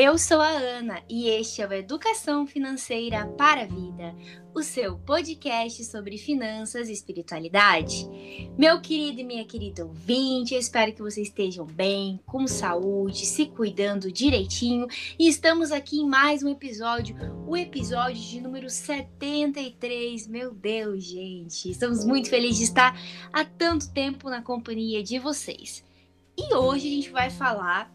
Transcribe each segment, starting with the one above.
Eu sou a Ana e este é o Educação Financeira para a Vida, o seu podcast sobre finanças e espiritualidade. Meu querido e minha querida ouvinte, eu espero que vocês estejam bem, com saúde, se cuidando direitinho e estamos aqui em mais um episódio, o episódio de número 73. Meu Deus, gente, estamos muito felizes de estar há tanto tempo na companhia de vocês. E hoje a gente vai falar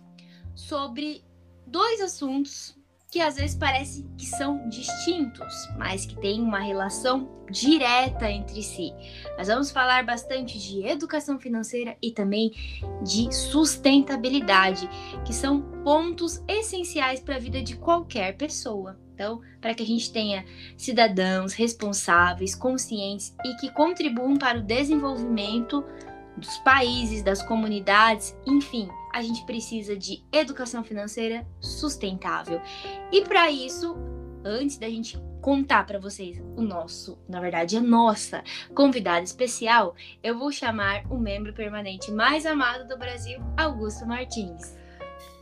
sobre dois assuntos que às vezes parece que são distintos, mas que têm uma relação direta entre si. Nós vamos falar bastante de educação financeira e também de sustentabilidade, que são pontos essenciais para a vida de qualquer pessoa. Então, para que a gente tenha cidadãos responsáveis, conscientes e que contribuam para o desenvolvimento dos países, das comunidades, enfim, a gente precisa de educação financeira sustentável. E para isso, antes da gente contar para vocês o nosso, na verdade, a nossa convidada especial, eu vou chamar o membro permanente mais amado do Brasil, Augusto Martins.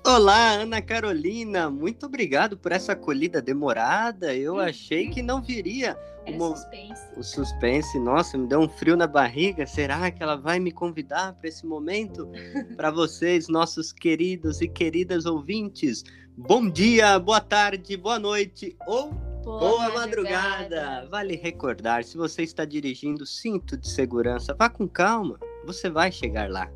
Olá, Ana Carolina, muito obrigado por essa acolhida demorada. Eu uhum. achei que não viria uma... suspense. o suspense. Nossa, me deu um frio na barriga. Será que ela vai me convidar para esse momento? para vocês, nossos queridos e queridas ouvintes, bom dia, boa tarde, boa noite ou Boa, Boa madrugada. madrugada! Vale recordar, se você está dirigindo, cinto de segurança, vá com calma, você vai chegar lá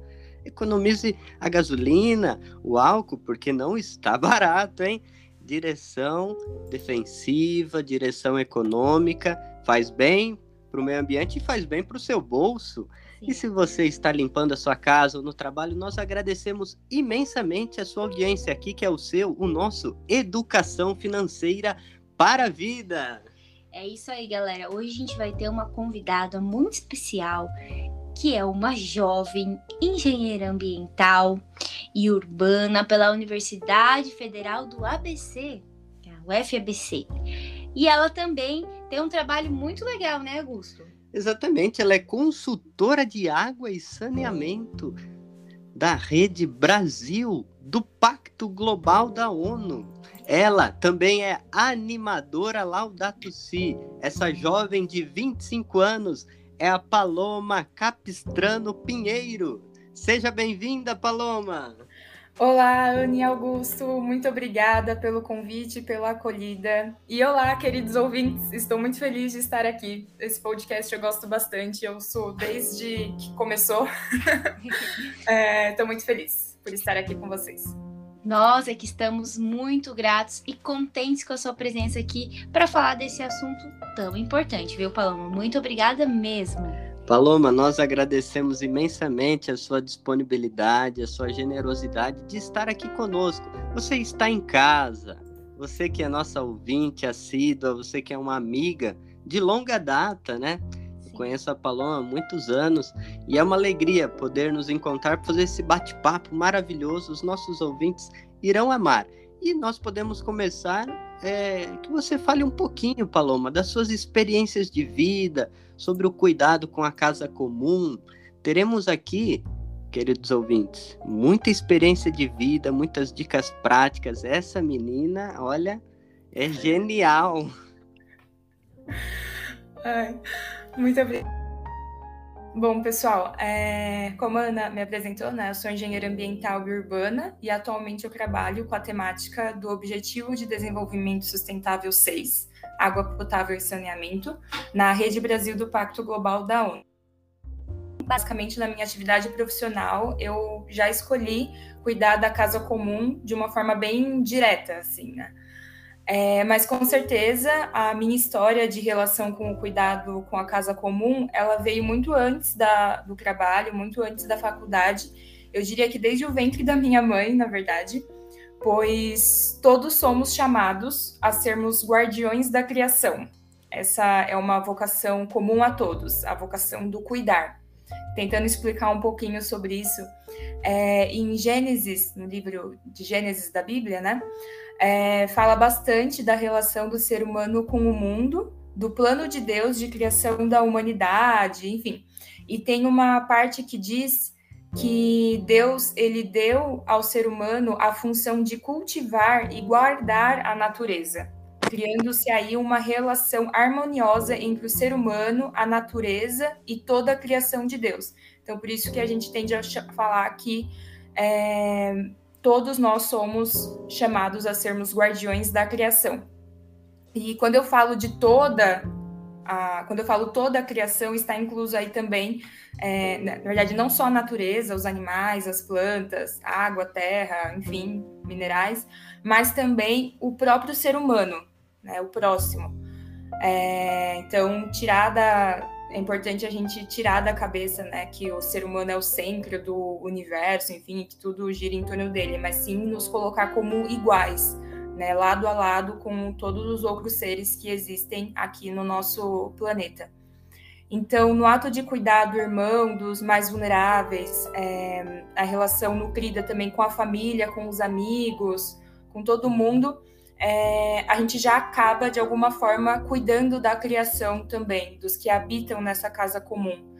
economize a gasolina, o álcool, porque não está barato, hein? Direção defensiva, direção econômica, faz bem para o meio ambiente e faz bem para o seu bolso. Sim. E se você está limpando a sua casa ou no trabalho, nós agradecemos imensamente a sua audiência aqui, que é o seu, o nosso Educação Financeira para a Vida. É isso aí, galera. Hoje a gente vai ter uma convidada muito especial que é uma jovem engenheira ambiental e urbana pela Universidade Federal do ABC, é a UFABC. E ela também tem um trabalho muito legal, né, Augusto? Exatamente, ela é consultora de água e saneamento da Rede Brasil, do Pacto Global da ONU. Ela também é animadora Laudato Si. Essa jovem de 25 anos é a Paloma Capistrano Pinheiro. Seja bem-vinda, Paloma! Olá, Anne Augusto, muito obrigada pelo convite, pela acolhida. E olá, queridos ouvintes, estou muito feliz de estar aqui. Esse podcast eu gosto bastante, eu sou desde que começou. é, estou muito feliz por estar aqui com vocês. Nós é que estamos muito gratos e contentes com a sua presença aqui para falar desse assunto tão importante, viu, Paloma? Muito obrigada mesmo. Paloma, nós agradecemos imensamente a sua disponibilidade, a sua generosidade de estar aqui conosco. Você está em casa, você que é nossa ouvinte assídua, você que é uma amiga de longa data, né? Conheço a Paloma há muitos anos e é uma alegria poder nos encontrar fazer esse bate-papo maravilhoso. Os nossos ouvintes irão amar. E nós podemos começar é, que você fale um pouquinho, Paloma, das suas experiências de vida, sobre o cuidado com a casa comum. Teremos aqui, queridos ouvintes, muita experiência de vida, muitas dicas práticas. Essa menina, olha, é genial. Ai, muito obrigada. Bom, pessoal, é, como a Ana me apresentou, né, eu sou engenheira ambiental e urbana e atualmente eu trabalho com a temática do Objetivo de Desenvolvimento Sustentável 6, Água Potável e Saneamento, na Rede Brasil do Pacto Global da ONU. Basicamente, na minha atividade profissional, eu já escolhi cuidar da casa comum de uma forma bem direta, assim, né? É, mas com certeza a minha história de relação com o cuidado com a casa comum, ela veio muito antes da, do trabalho, muito antes da faculdade. Eu diria que desde o ventre da minha mãe, na verdade, pois todos somos chamados a sermos guardiões da criação. Essa é uma vocação comum a todos, a vocação do cuidar. Tentando explicar um pouquinho sobre isso, é, em Gênesis, no livro de Gênesis da Bíblia, né? É, fala bastante da relação do ser humano com o mundo, do plano de Deus de criação da humanidade, enfim. E tem uma parte que diz que Deus ele deu ao ser humano a função de cultivar e guardar a natureza, criando-se aí uma relação harmoniosa entre o ser humano, a natureza e toda a criação de Deus. Então, por isso que a gente tende a falar que é, todos nós somos chamados a sermos guardiões da criação. E quando eu falo de toda a, quando eu falo toda a criação, está incluso aí também, é, na verdade, não só a natureza, os animais, as plantas, água, terra, enfim, minerais, mas também o próprio ser humano, né, o próximo. É, então, tirar da, é importante a gente tirar da cabeça, né, que o ser humano é o centro do universo, enfim, que tudo gira em torno dele, mas sim nos colocar como iguais, né, lado a lado com todos os outros seres que existem aqui no nosso planeta. Então, no ato de cuidar do irmão, dos mais vulneráveis, é, a relação nutrida também com a família, com os amigos, com todo mundo, é, a gente já acaba, de alguma forma, cuidando da criação também, dos que habitam nessa casa comum.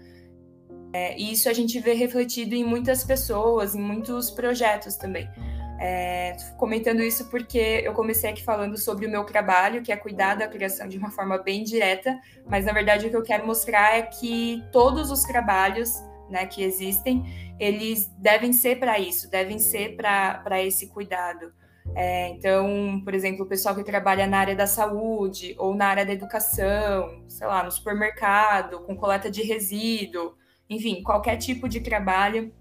É, e isso a gente vê refletido em muitas pessoas, em muitos projetos também. É, comentando isso porque eu comecei aqui falando sobre o meu trabalho, que é cuidar da criação de uma forma bem direta, mas na verdade o que eu quero mostrar é que todos os trabalhos né, que existem, eles devem ser para isso, devem ser para esse cuidado. É, então, por exemplo, o pessoal que trabalha na área da saúde ou na área da educação, sei lá, no supermercado, com coleta de resíduo, enfim, qualquer tipo de trabalho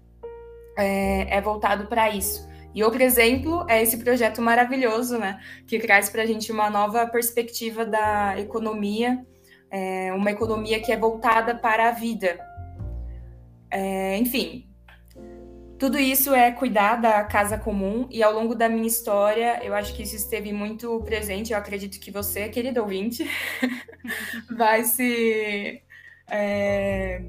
é, é voltado para isso. E outro exemplo é esse projeto maravilhoso, né, que traz para a gente uma nova perspectiva da economia, é, uma economia que é voltada para a vida. É, enfim, tudo isso é cuidar da casa comum e ao longo da minha história, eu acho que isso esteve muito presente. Eu acredito que você, querido ouvinte, vai se é,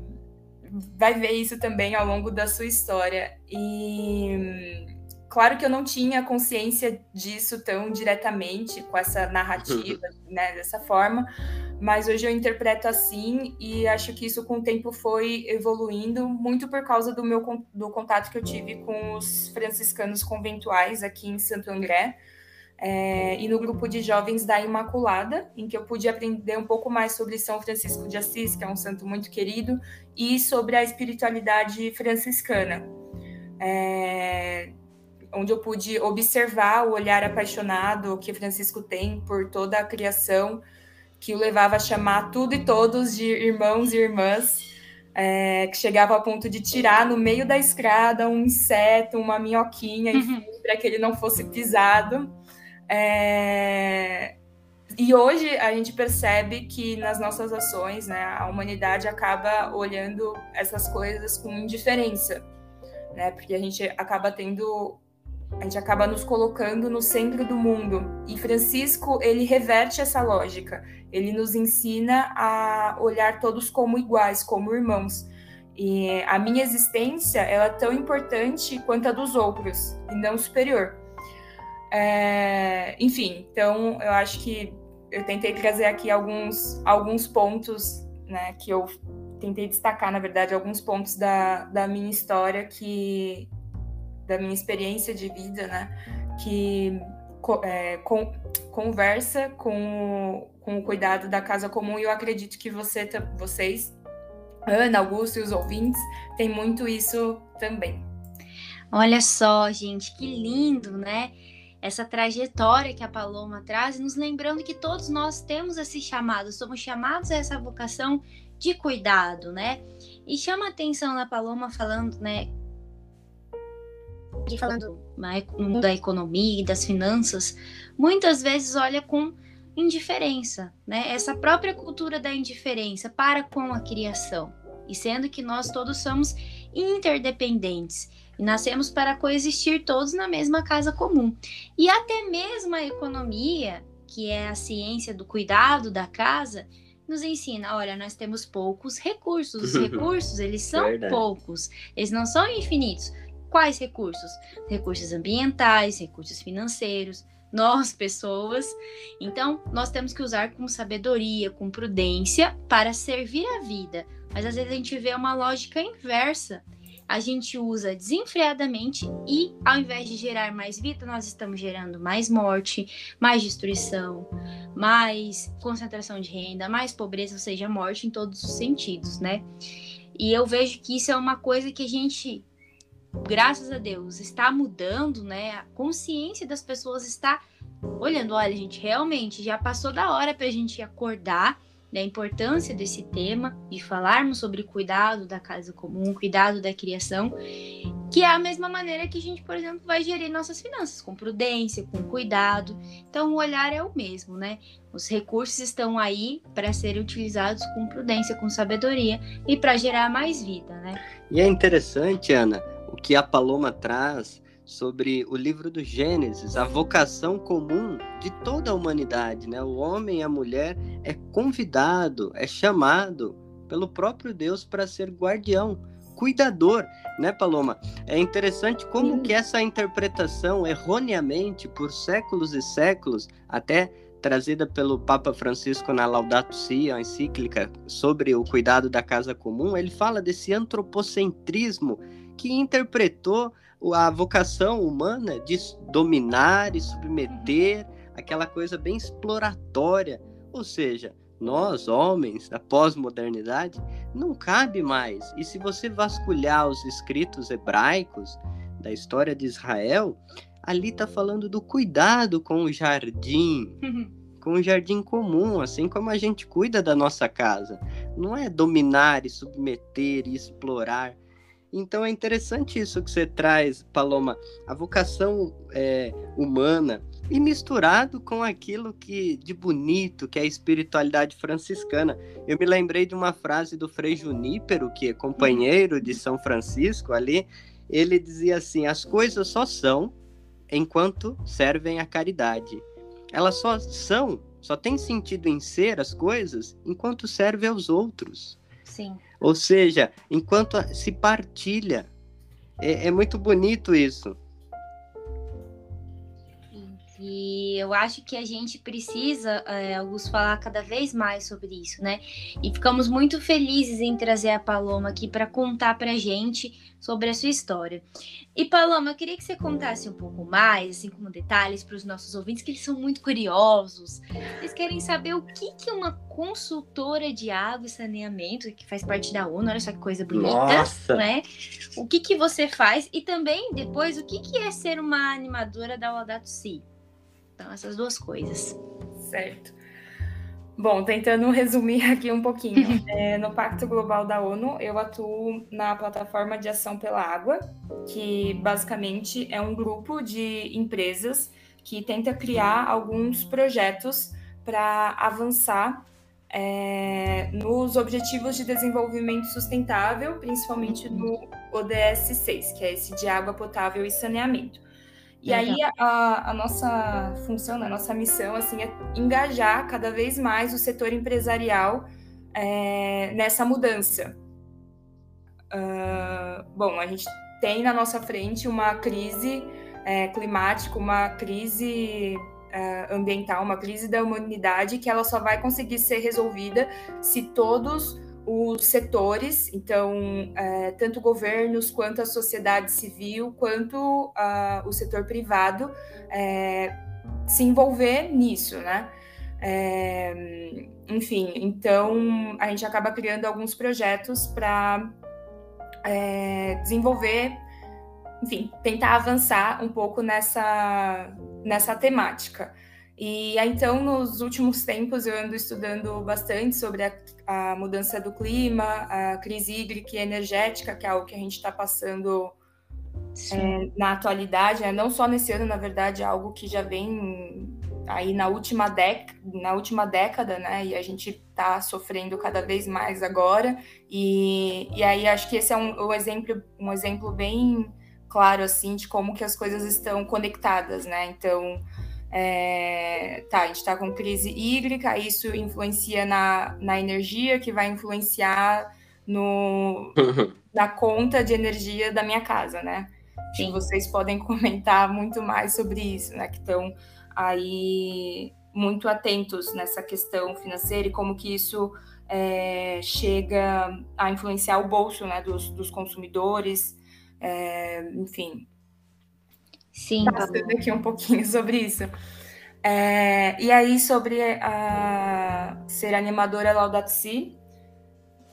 vai ver isso também ao longo da sua história. E claro que eu não tinha consciência disso tão diretamente com essa narrativa, né, dessa forma, mas hoje eu interpreto assim e acho que isso com o tempo foi evoluindo muito por causa do meu do contato que eu tive com os franciscanos conventuais aqui em Santo André é, e no grupo de jovens da Imaculada, em que eu pude aprender um pouco mais sobre São Francisco de Assis, que é um santo muito querido, e sobre a espiritualidade franciscana. É, onde eu pude observar o olhar apaixonado que Francisco tem por toda a criação que o levava a chamar tudo e todos de irmãos e irmãs, é, que chegava a ponto de tirar no meio da escada um inseto, uma minhoquinha, uhum. para que ele não fosse pisado. É... E hoje a gente percebe que nas nossas ações, né, a humanidade acaba olhando essas coisas com indiferença, né, porque a gente acaba tendo a gente acaba nos colocando no centro do mundo. E Francisco, ele reverte essa lógica. Ele nos ensina a olhar todos como iguais, como irmãos. E a minha existência, ela é tão importante quanto a dos outros, e não superior. É, enfim, então eu acho que eu tentei trazer aqui alguns, alguns pontos, né, que eu tentei destacar, na verdade, alguns pontos da, da minha história que da minha experiência de vida, né, que é, com, conversa com, com o cuidado da casa comum e eu acredito que você, vocês, Ana, Augusto e os ouvintes, tem muito isso também. Olha só, gente, que lindo, né? Essa trajetória que a Paloma traz, nos lembrando que todos nós temos esse chamado, somos chamados a essa vocação de cuidado, né? E chama atenção na Paloma falando, né, aqui falando no mundo da economia e das finanças, muitas vezes olha com indiferença, né? Essa própria cultura da indiferença para com a criação. E sendo que nós todos somos interdependentes e nascemos para coexistir todos na mesma casa comum. E até mesmo a economia, que é a ciência do cuidado da casa, nos ensina, olha, nós temos poucos recursos. Os recursos, eles são Verdade. poucos. Eles não são infinitos. Quais recursos? Recursos ambientais, recursos financeiros, nós, pessoas. Então, nós temos que usar com sabedoria, com prudência para servir a vida. Mas às vezes a gente vê uma lógica inversa a gente usa desenfreadamente e, ao invés de gerar mais vida, nós estamos gerando mais morte, mais destruição, mais concentração de renda, mais pobreza, ou seja, morte em todos os sentidos, né? E eu vejo que isso é uma coisa que a gente, graças a Deus, está mudando, né? A consciência das pessoas está olhando, olha, gente, realmente já passou da hora para a gente acordar da importância desse tema, de falarmos sobre cuidado da casa comum, cuidado da criação, que é a mesma maneira que a gente, por exemplo, vai gerir nossas finanças, com prudência, com cuidado. Então, o olhar é o mesmo, né? Os recursos estão aí para serem utilizados com prudência, com sabedoria e para gerar mais vida, né? E é interessante, Ana, o que a Paloma traz sobre o livro do Gênesis, a vocação comum de toda a humanidade, né? O homem e a mulher é convidado, é chamado pelo próprio Deus para ser guardião, cuidador, né, Paloma? É interessante como Sim. que essa interpretação erroneamente por séculos e séculos, até trazida pelo Papa Francisco na Laudato Si, a encíclica sobre o cuidado da casa comum, ele fala desse antropocentrismo que interpretou a vocação humana de dominar e submeter, aquela coisa bem exploratória. Ou seja, nós, homens da pós-modernidade, não cabe mais. E se você vasculhar os escritos hebraicos da história de Israel, ali está falando do cuidado com o jardim, com o jardim comum, assim como a gente cuida da nossa casa. Não é dominar e submeter e explorar então é interessante isso que você traz, Paloma, a vocação é, humana e misturado com aquilo que de bonito que é a espiritualidade franciscana. Eu me lembrei de uma frase do Frei Junípero, que é companheiro de São Francisco ali, ele dizia assim: as coisas só são enquanto servem à caridade. Elas só são, só tem sentido em ser as coisas enquanto servem aos outros. Sim. Ou seja, enquanto se partilha. É, é muito bonito isso. E eu acho que a gente precisa, é, Augusto, falar cada vez mais sobre isso, né? E ficamos muito felizes em trazer a Paloma aqui para contar para a gente sobre a sua história. E Paloma, eu queria que você contasse um pouco mais, assim como detalhes para os nossos ouvintes, que eles são muito curiosos. Eles querem saber o que que uma consultora de água e saneamento, que faz parte da ONU, olha só que coisa bonita, Nossa. né? O que que você faz e também depois o que que é ser uma animadora da Laudato Si? Então, essas duas coisas. Certo. Bom, tentando resumir aqui um pouquinho. É, no Pacto Global da ONU, eu atuo na plataforma de ação pela água, que basicamente é um grupo de empresas que tenta criar alguns projetos para avançar é, nos Objetivos de Desenvolvimento Sustentável, principalmente no ODS 6, que é esse de água potável e saneamento. E aí a, a, nossa função, a nossa missão, assim, é engajar cada vez mais o setor empresarial é, nessa mudança. Uh, bom, a gente tem na nossa frente uma crise é, climática, uma crise é, ambiental, uma crise da humanidade que ela só vai conseguir ser resolvida se todos os setores, então, é, tanto governos quanto a sociedade civil, quanto a, o setor privado, é, se envolver nisso, né? É, enfim, então a gente acaba criando alguns projetos para é, desenvolver, enfim, tentar avançar um pouco nessa, nessa temática. E então, nos últimos tempos, eu ando estudando bastante sobre a, a mudança do clima, a crise hídrica e energética, que é algo que a gente está passando é, na atualidade, né? não só nesse ano, na verdade, é algo que já vem aí na última, dec na última década, né? E a gente está sofrendo cada vez mais agora. E, e aí acho que esse é um, um, exemplo, um exemplo bem claro assim de como que as coisas estão conectadas, né? Então é, tá, a gente está com crise hídrica, isso influencia na, na energia, que vai influenciar no, na conta de energia da minha casa, né? Sim. Vocês podem comentar muito mais sobre isso, né? Que estão aí muito atentos nessa questão financeira e como que isso é, chega a influenciar o bolso né, dos, dos consumidores, é, enfim. Sim, Passando aqui um pouquinho sobre isso. É, e aí, sobre a ser animadora Laudato Si,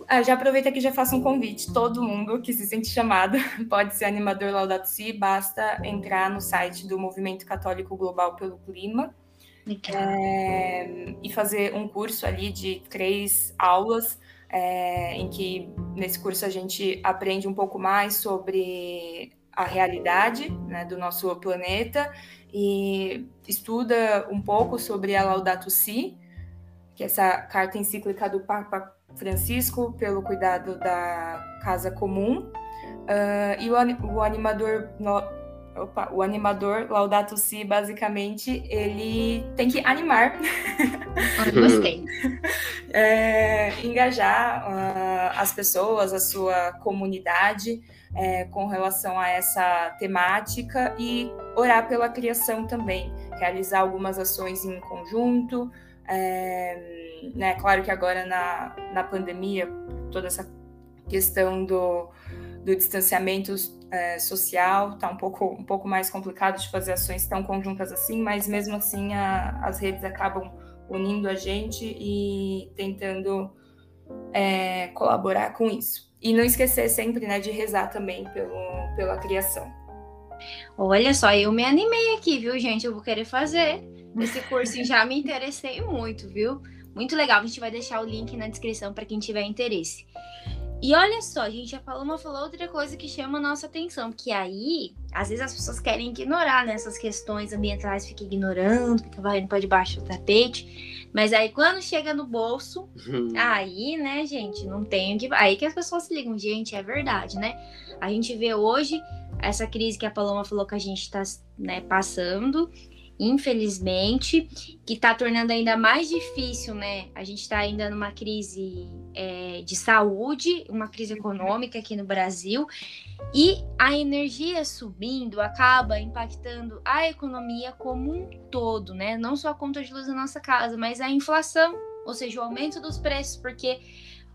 ah, já aproveita que já faço um convite. Todo mundo que se sente chamado pode ser animador Laudato Si, basta entrar no site do Movimento Católico Global pelo Clima é, e fazer um curso ali de três aulas, é, em que nesse curso a gente aprende um pouco mais sobre a realidade né, do nosso planeta e estuda um pouco sobre a Laudato Si, que é essa carta encíclica do Papa Francisco pelo cuidado da casa comum. Uh, e o, o animador opa, o animador Laudato Si, basicamente, ele tem que animar. gostei. é, engajar uh, as pessoas, a sua comunidade é, com relação a essa temática e orar pela criação também, realizar algumas ações em conjunto. É, né, claro que agora na, na pandemia, toda essa questão do, do distanciamento é, social está um pouco, um pouco mais complicado de fazer ações tão conjuntas assim, mas mesmo assim a, as redes acabam unindo a gente e tentando é, colaborar com isso. E não esquecer sempre né, de rezar também pelo, pela criação. Olha só, eu me animei aqui, viu, gente? Eu vou querer fazer esse curso, já me interessei muito, viu? Muito legal. A gente vai deixar o link na descrição para quem tiver interesse. E olha só, a gente já falou uma falou outra coisa que chama a nossa atenção, que aí, às vezes as pessoas querem ignorar nessas né, questões ambientais, fica ignorando, fica varrendo para debaixo do tapete. Mas aí quando chega no bolso, uhum. aí, né, gente, não tem o que. Aí que as pessoas se ligam, gente, é verdade, né? A gente vê hoje essa crise que a Paloma falou que a gente está né, passando, infelizmente, que está tornando ainda mais difícil, né? A gente está ainda numa crise é, de saúde, uma crise econômica aqui no Brasil, e a energia subindo acaba impactando a economia como um todo, né? Não só a conta de luz da nossa casa, mas a inflação, ou seja, o aumento dos preços, porque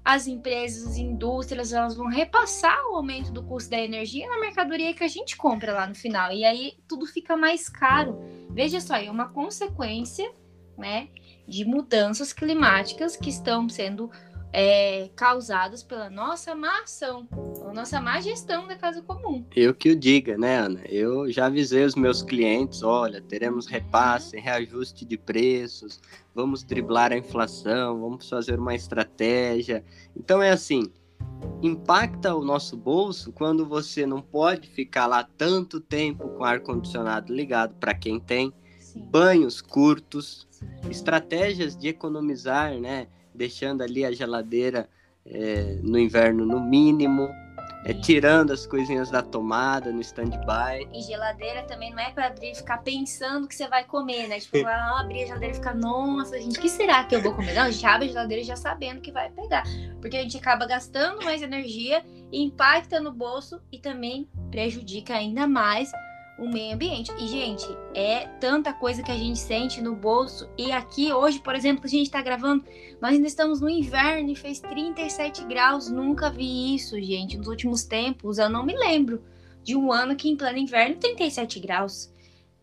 as empresas, as indústrias, elas vão repassar o aumento do custo da energia na mercadoria que a gente compra lá no final. E aí tudo fica mais caro. Veja só, é uma consequência, né, de mudanças climáticas que estão sendo é, causadas pela nossa má ação, pela nossa má gestão da casa comum. Eu que o diga, né, Ana? Eu já avisei os meus clientes, olha, teremos uhum. repasse, reajuste de preços, vamos driblar a inflação, vamos fazer uma estratégia. Então é assim, impacta o nosso bolso quando você não pode ficar lá tanto tempo com ar condicionado ligado para quem tem, Sim. banhos curtos, Sim. estratégias de economizar, né? Deixando ali a geladeira é, no inverno no mínimo, é, tirando as coisinhas da tomada no stand-by. E geladeira também não é para abrir e ficar pensando que você vai comer, né? Tipo, vai abrir a geladeira e ficar, nossa, gente, o que será que eu vou comer? Não, a gente abre a geladeira já sabendo que vai pegar. Porque a gente acaba gastando mais energia, impacta no bolso e também prejudica ainda mais o meio ambiente. E, gente, é tanta coisa que a gente sente no bolso. E aqui, hoje, por exemplo, a gente está gravando, nós ainda estamos no inverno e fez 37 graus. Nunca vi isso, gente. Nos últimos tempos, eu não me lembro de um ano que em pleno inverno 37 graus.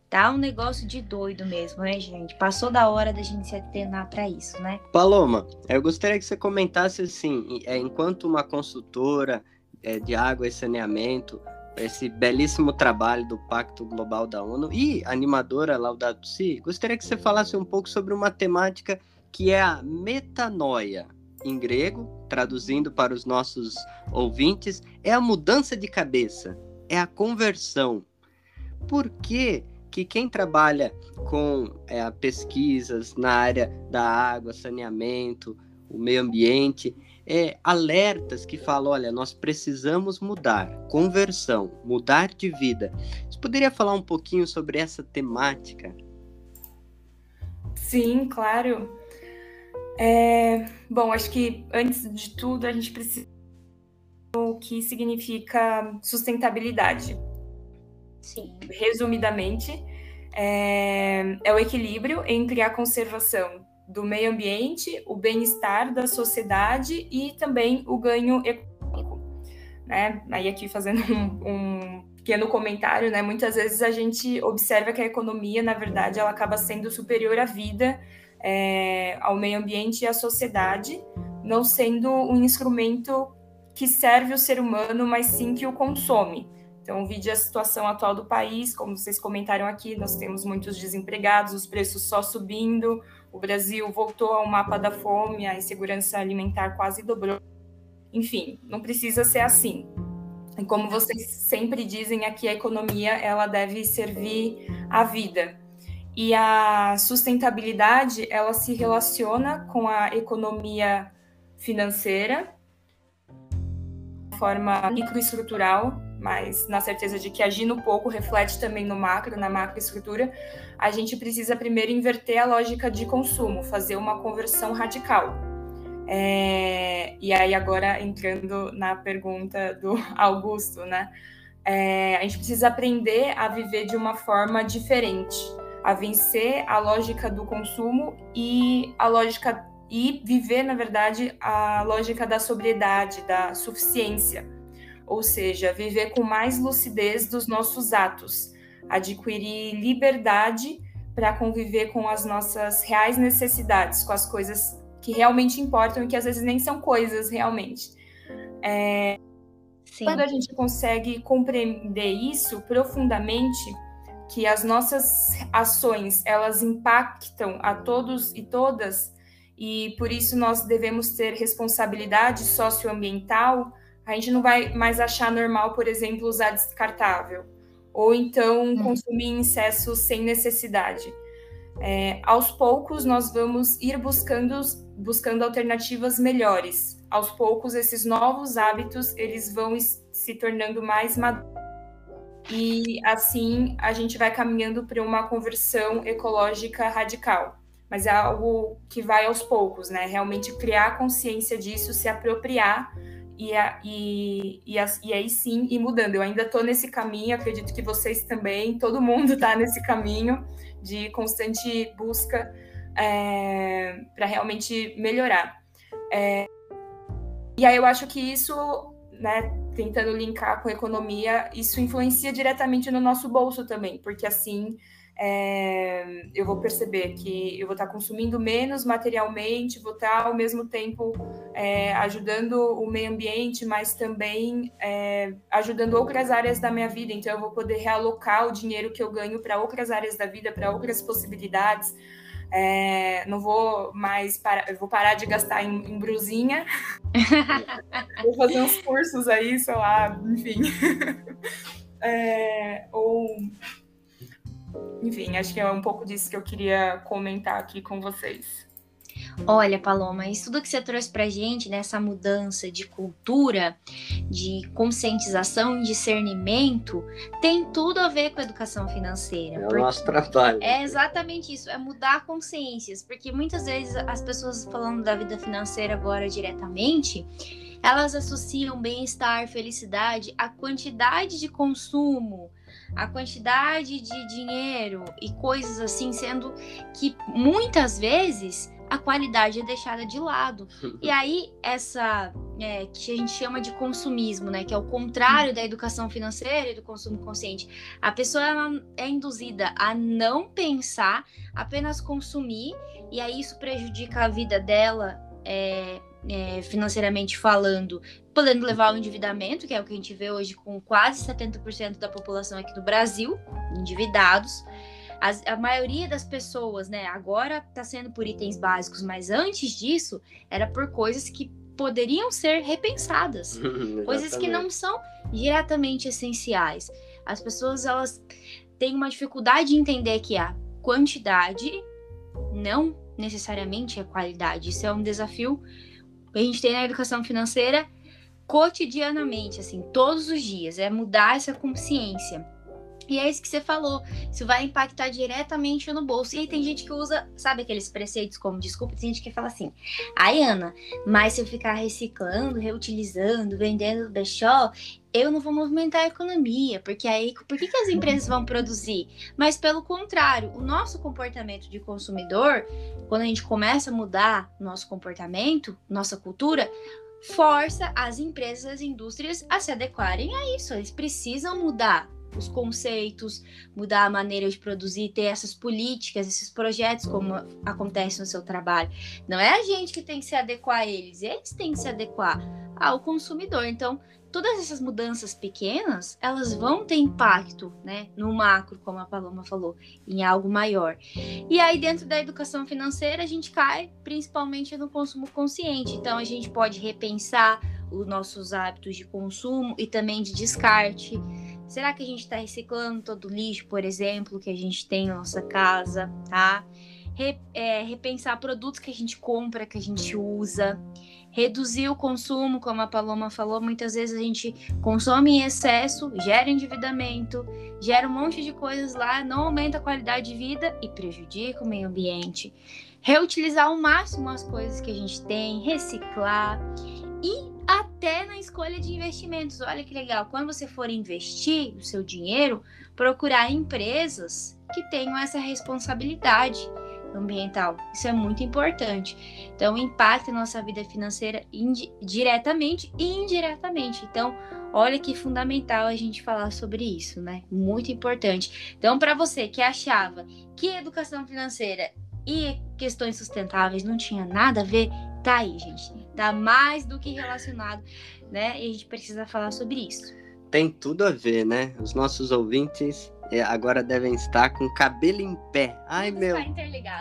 Tá um negócio de doido mesmo, né, gente? Passou da hora da gente se atenar para isso, né? Paloma, eu gostaria que você comentasse assim, é, enquanto uma consultora é, de água e saneamento, esse belíssimo trabalho do Pacto Global da ONU e animadora Laudato Si, gostaria que você falasse um pouco sobre uma temática que é a metanoia. Em grego, traduzindo para os nossos ouvintes, é a mudança de cabeça, é a conversão. Por que, que quem trabalha com é, pesquisas na área da água, saneamento, o meio ambiente, é, alertas que falam: olha, nós precisamos mudar, conversão, mudar de vida. Você poderia falar um pouquinho sobre essa temática? Sim, claro. É, bom, acho que antes de tudo a gente precisa o que significa sustentabilidade. Sim. Resumidamente, é, é o equilíbrio entre a conservação do meio ambiente, o bem-estar da sociedade e também o ganho econômico. Né? Aí aqui fazendo um, um pequeno comentário, né? Muitas vezes a gente observa que a economia, na verdade, ela acaba sendo superior à vida, é, ao meio ambiente e à sociedade, não sendo um instrumento que serve o ser humano, mas sim que o consome. Então, vide a situação atual do país, como vocês comentaram aqui, nós temos muitos desempregados, os preços só subindo, o Brasil voltou ao mapa da fome, a insegurança alimentar quase dobrou. Enfim, não precisa ser assim. E como vocês sempre dizem aqui, a economia ela deve servir à vida. E a sustentabilidade ela se relaciona com a economia financeira, forma microestrutural, mas na certeza de que agindo pouco reflete também no macro, na macroestrutura, a gente precisa primeiro inverter a lógica de consumo, fazer uma conversão radical. É, e aí agora entrando na pergunta do Augusto, né? É, a gente precisa aprender a viver de uma forma diferente, a vencer a lógica do consumo e a lógica e viver, na verdade, a lógica da sobriedade, da suficiência ou seja, viver com mais lucidez dos nossos atos, adquirir liberdade para conviver com as nossas reais necessidades, com as coisas que realmente importam e que às vezes nem são coisas realmente. É, quando a gente consegue compreender isso profundamente, que as nossas ações elas impactam a todos e todas e por isso nós devemos ter responsabilidade socioambiental a gente não vai mais achar normal, por exemplo, usar descartável, ou então uhum. consumir em excesso sem necessidade. É, aos poucos, nós vamos ir buscando, buscando alternativas melhores. Aos poucos, esses novos hábitos eles vão se tornando mais maduros. E assim a gente vai caminhando para uma conversão ecológica radical. Mas é algo que vai aos poucos, né? Realmente criar consciência disso, se apropriar e, e, e, e, aí sim ir mudando. Eu ainda estou nesse caminho, acredito que vocês também, todo mundo está nesse caminho de constante busca é, para realmente melhorar. É, e aí eu acho que isso, né, tentando linkar com economia, isso influencia diretamente no nosso bolso também, porque assim é, eu vou perceber que eu vou estar consumindo menos materialmente, vou estar ao mesmo tempo é, ajudando o meio ambiente, mas também é, ajudando outras áreas da minha vida. Então, eu vou poder realocar o dinheiro que eu ganho para outras áreas da vida, para outras possibilidades. É, não vou mais parar, vou parar de gastar em, em brusinha. vou fazer uns cursos aí, sei lá, enfim. É, ou enfim, acho que é um pouco disso que eu queria comentar aqui com vocês. Olha, Paloma, isso tudo que você trouxe pra gente, nessa né, mudança de cultura, de conscientização e discernimento, tem tudo a ver com a educação financeira. É o nosso trabalho. É exatamente isso, é mudar consciências, porque muitas vezes as pessoas falando da vida financeira agora diretamente, elas associam bem-estar, felicidade à quantidade de consumo, a quantidade de dinheiro e coisas assim, sendo que muitas vezes a qualidade é deixada de lado. E aí, essa é, que a gente chama de consumismo, né? Que é o contrário da educação financeira e do consumo consciente. A pessoa é induzida a não pensar, apenas consumir, e aí isso prejudica a vida dela. É, é, financeiramente falando, podendo levar ao endividamento, que é o que a gente vê hoje com quase 70% da população aqui do Brasil, endividados. As, a maioria das pessoas, né, agora está sendo por itens básicos, mas antes disso era por coisas que poderiam ser repensadas, coisas que não são diretamente essenciais. As pessoas elas têm uma dificuldade de entender que a quantidade não necessariamente é qualidade. Isso é um desafio a gente tem na educação financeira cotidianamente, assim, todos os dias, é mudar essa consciência. E é isso que você falou, isso vai impactar diretamente no bolso. E aí tem gente que usa, sabe aqueles preceitos como desculpa, tem gente que fala assim, ai Ana, mas se eu ficar reciclando, reutilizando, vendendo brechó, eu não vou movimentar a economia, porque aí por que, que as empresas vão produzir? Mas pelo contrário, o nosso comportamento de consumidor, quando a gente começa a mudar nosso comportamento, nossa cultura, força as empresas, as indústrias a se adequarem a isso. Eles precisam mudar os conceitos, mudar a maneira de produzir, ter essas políticas, esses projetos como acontece no seu trabalho. Não é a gente que tem que se adequar a eles, eles têm que se adequar ao consumidor. Então, todas essas mudanças pequenas, elas vão ter impacto, né, no macro, como a Paloma falou, em algo maior. E aí dentro da educação financeira, a gente cai principalmente no consumo consciente. Então a gente pode repensar os nossos hábitos de consumo e também de descarte. Será que a gente está reciclando todo o lixo, por exemplo, que a gente tem na nossa casa, tá? Re, é, repensar produtos que a gente compra, que a gente usa reduzir o consumo, como a Paloma falou, muitas vezes a gente consome em excesso, gera endividamento, gera um monte de coisas lá, não aumenta a qualidade de vida e prejudica o meio ambiente. Reutilizar ao máximo as coisas que a gente tem, reciclar e até na escolha de investimentos. Olha que legal, quando você for investir o seu dinheiro, procurar empresas que tenham essa responsabilidade ambiental. Isso é muito importante. Então, impacta a nossa vida financeira diretamente e indiretamente. Então, olha que fundamental a gente falar sobre isso, né? Muito importante. Então, para você que achava que educação financeira e questões sustentáveis não tinha nada a ver, tá aí, gente. Tá mais do que relacionado, né? E a gente precisa falar sobre isso. Tem tudo a ver, né? Os nossos ouvintes é, agora devem estar com cabelo em pé. Ai, Tudo meu.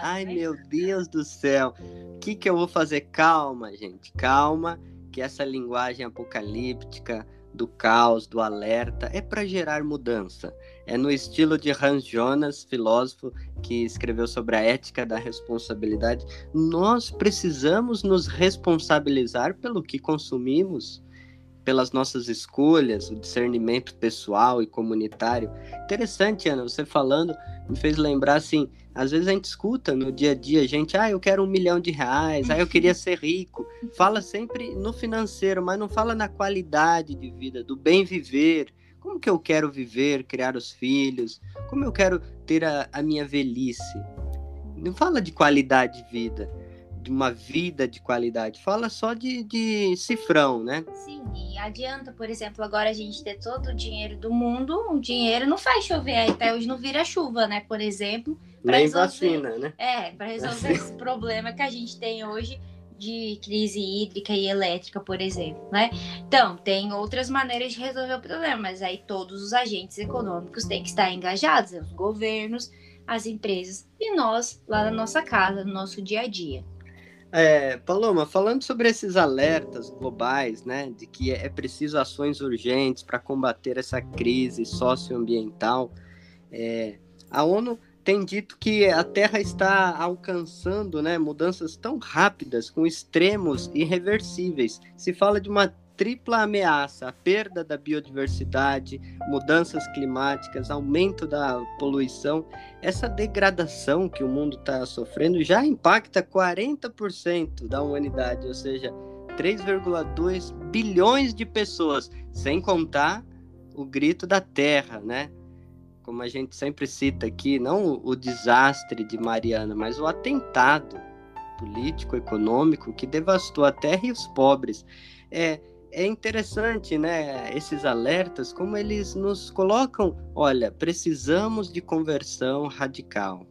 Ai, né? meu Deus do céu. O que, que eu vou fazer? Calma, gente. Calma, que essa linguagem apocalíptica do caos, do alerta, é para gerar mudança. É no estilo de Hans Jonas, filósofo que escreveu sobre a ética da responsabilidade. Nós precisamos nos responsabilizar pelo que consumimos pelas nossas escolhas, o discernimento pessoal e comunitário. Interessante, Ana, você falando me fez lembrar assim, às vezes a gente escuta no dia a dia, gente, ah, eu quero um milhão de reais, ah, eu queria ser rico. Fala sempre no financeiro, mas não fala na qualidade de vida, do bem viver. Como que eu quero viver, criar os filhos? Como eu quero ter a, a minha velhice? Não fala de qualidade de vida de uma vida de qualidade, fala só de, de cifrão, né? Sim, e adianta, por exemplo, agora a gente ter todo o dinheiro do mundo, o dinheiro não faz chover, até hoje não vira chuva, né? Por exemplo. Nem resolver, vacina, né? É, para resolver esse problema que a gente tem hoje de crise hídrica e elétrica, por exemplo, né? Então, tem outras maneiras de resolver o problema, mas aí todos os agentes econômicos têm que estar engajados, os governos, as empresas e nós lá na nossa casa, no nosso dia a dia. É, Paloma, falando sobre esses alertas globais, né, de que é preciso ações urgentes para combater essa crise socioambiental, é, a ONU tem dito que a Terra está alcançando né, mudanças tão rápidas, com extremos irreversíveis. Se fala de uma tripla ameaça: a perda da biodiversidade, mudanças climáticas, aumento da poluição. Essa degradação que o mundo está sofrendo já impacta 40% da humanidade, ou seja, 3,2 bilhões de pessoas, sem contar o grito da terra, né? Como a gente sempre cita aqui, não o desastre de Mariana, mas o atentado político, econômico que devastou a terra e os pobres. É, é interessante, né, esses alertas, como eles nos colocam, olha, precisamos de conversão radical.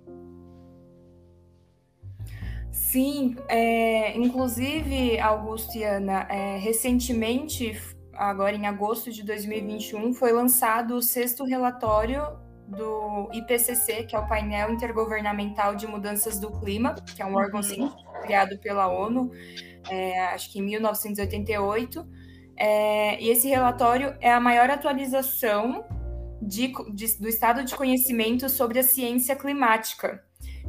Sim, é, inclusive, Augusto e Ana, é, recentemente, agora em agosto de 2021, foi lançado o sexto relatório do IPCC, que é o painel intergovernamental de mudanças do clima, que é um órgão uhum. criado pela ONU, é, acho que em 1988 é, e esse relatório é a maior atualização de, de, do estado de conhecimento sobre a ciência climática.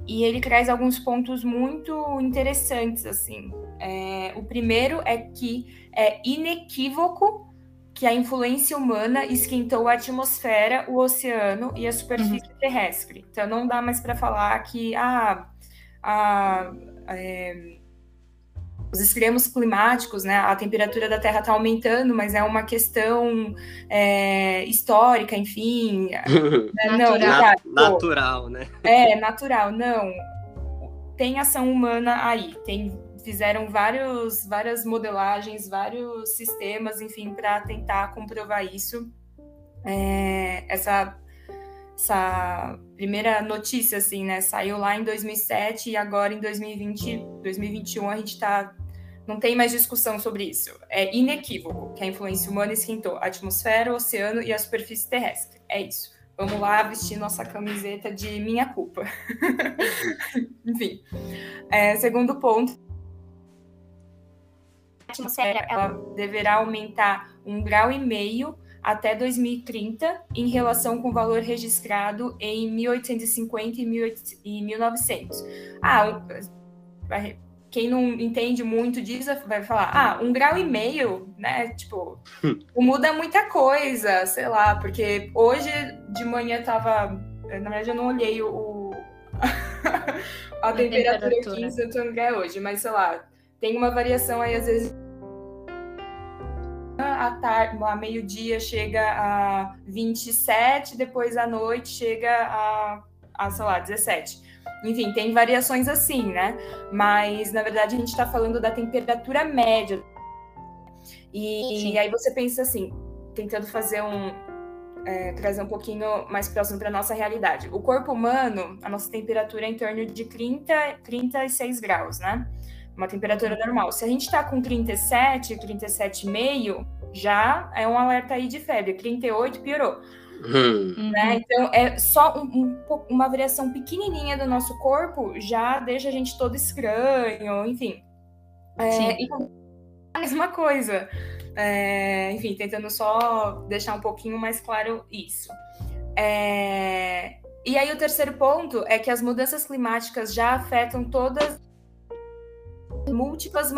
E ele traz alguns pontos muito interessantes, assim. É, o primeiro é que é inequívoco que a influência humana esquentou a atmosfera, o oceano e a superfície uhum. terrestre. Então não dá mais para falar que ah, a, é, os extremos climáticos, né? A temperatura da Terra está aumentando, mas é uma questão é, histórica, enfim. Né? natural. Não, natural, né? É, natural, não. Tem ação humana aí, tem fizeram vários, várias modelagens, vários sistemas, enfim, para tentar comprovar isso. É, essa, essa primeira notícia, assim, né, saiu lá em 2007 e agora em 2020, 2021 a gente está não tem mais discussão sobre isso. É inequívoco que a influência humana esquentou a atmosfera, o oceano e a superfície terrestre. É isso. Vamos lá vestir nossa camiseta de minha culpa. Enfim. É, segundo ponto, a atmosfera ela deverá aumentar um grau e meio até 2030 em relação com o valor registrado em 1850 e 1900. Ah, quem não entende muito disso vai falar, ah, um grau e meio, né? Tipo, muda muita coisa, sei lá, porque hoje de manhã tava. Na verdade, eu não olhei o, a, temperatura, temperatura aqui em Santo André hoje, mas sei lá, tem uma variação aí, às vezes à tarde, a meio-dia chega a 27, depois à noite chega a, a, sei lá, 17. Enfim, tem variações assim, né? Mas, na verdade, a gente está falando da temperatura média. E, e, aí você pensa assim, tentando fazer um. É, trazer um pouquinho mais próximo para nossa realidade. O corpo humano, a nossa temperatura é em torno de 30, 36 graus, né? Uma temperatura normal. Se a gente está com 37, 37,5, já é um alerta aí de febre. 38 piorou. Hum. Né? Então, é só um, um, uma variação pequenininha do nosso corpo já deixa a gente todo estranho, enfim. É, e a mesma coisa. É, enfim, tentando só deixar um pouquinho mais claro isso. É, e aí, o terceiro ponto é que as mudanças climáticas já afetam todas múltiplas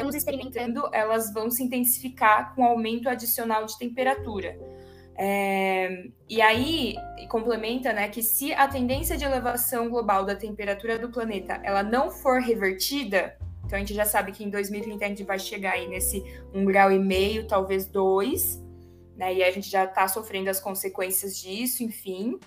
estamos experimentando, elas vão se intensificar com aumento adicional de temperatura. É, e aí, complementa, né, que se a tendência de elevação global da temperatura do planeta ela não for revertida, então a gente já sabe que em 2030 a gente vai chegar aí nesse um grau e meio, talvez dois, né, e a gente já está sofrendo as consequências disso, enfim.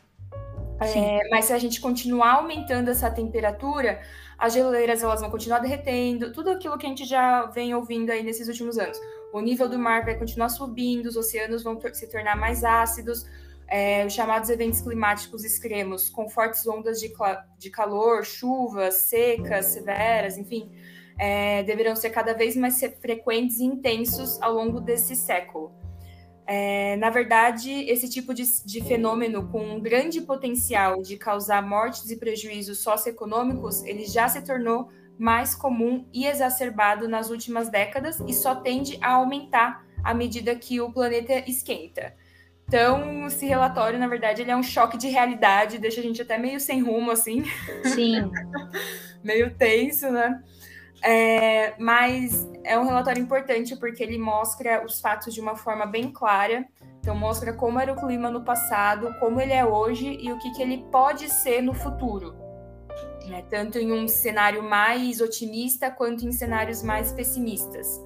É, mas se a gente continuar aumentando essa temperatura, as geleiras elas vão continuar derretendo, tudo aquilo que a gente já vem ouvindo aí nesses últimos anos. O nível do mar vai continuar subindo, os oceanos vão se tornar mais ácidos, é, os chamados eventos climáticos extremos, com fortes ondas de, de calor, chuvas secas, severas, enfim, é, deverão ser cada vez mais frequentes e intensos ao longo desse século. É, na verdade, esse tipo de, de, fenômeno com um grande potencial de causar mortes e prejuízos socioeconômicos, ele já se tornou mais comum e exacerbado nas últimas décadas e só tende a aumentar à medida que o planeta esquenta. Então, esse relatório, na verdade, ele é um choque de realidade, deixa a gente até meio sem rumo, assim. Sim. meio tenso, né? É, mas é um relatório importante porque ele mostra os fatos de uma forma bem clara. Então, mostra como era o clima no passado, como ele é hoje e o que, que ele pode ser no futuro. Né? Tanto em um cenário mais otimista quanto em cenários mais pessimistas.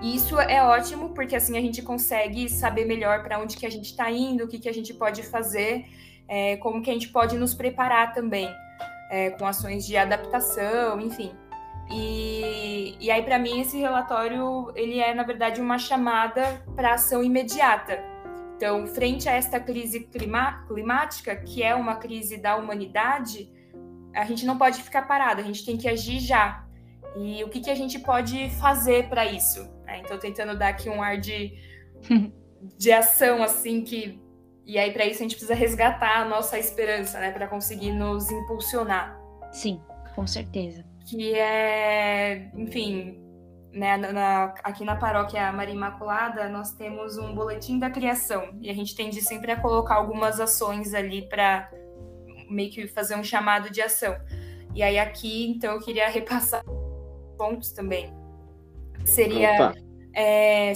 E isso é ótimo porque assim a gente consegue saber melhor para onde que a gente está indo, o que, que a gente pode fazer, é, como que a gente pode nos preparar também é, com ações de adaptação, enfim. E, e aí, para mim, esse relatório ele é, na verdade, uma chamada para ação imediata. Então, frente a esta crise clima, climática, que é uma crise da humanidade, a gente não pode ficar parado, a gente tem que agir já. E o que, que a gente pode fazer para isso? É, então, tentando dar aqui um ar de, de ação, assim, que. E aí, para isso, a gente precisa resgatar a nossa esperança, né, para conseguir nos impulsionar. Sim, com certeza que é, enfim, né, na, aqui na paróquia Maria Imaculada, nós temos um boletim da criação e a gente tende sempre a colocar algumas ações ali para meio que fazer um chamado de ação. E aí aqui, então, eu queria repassar pontos também. Seria é,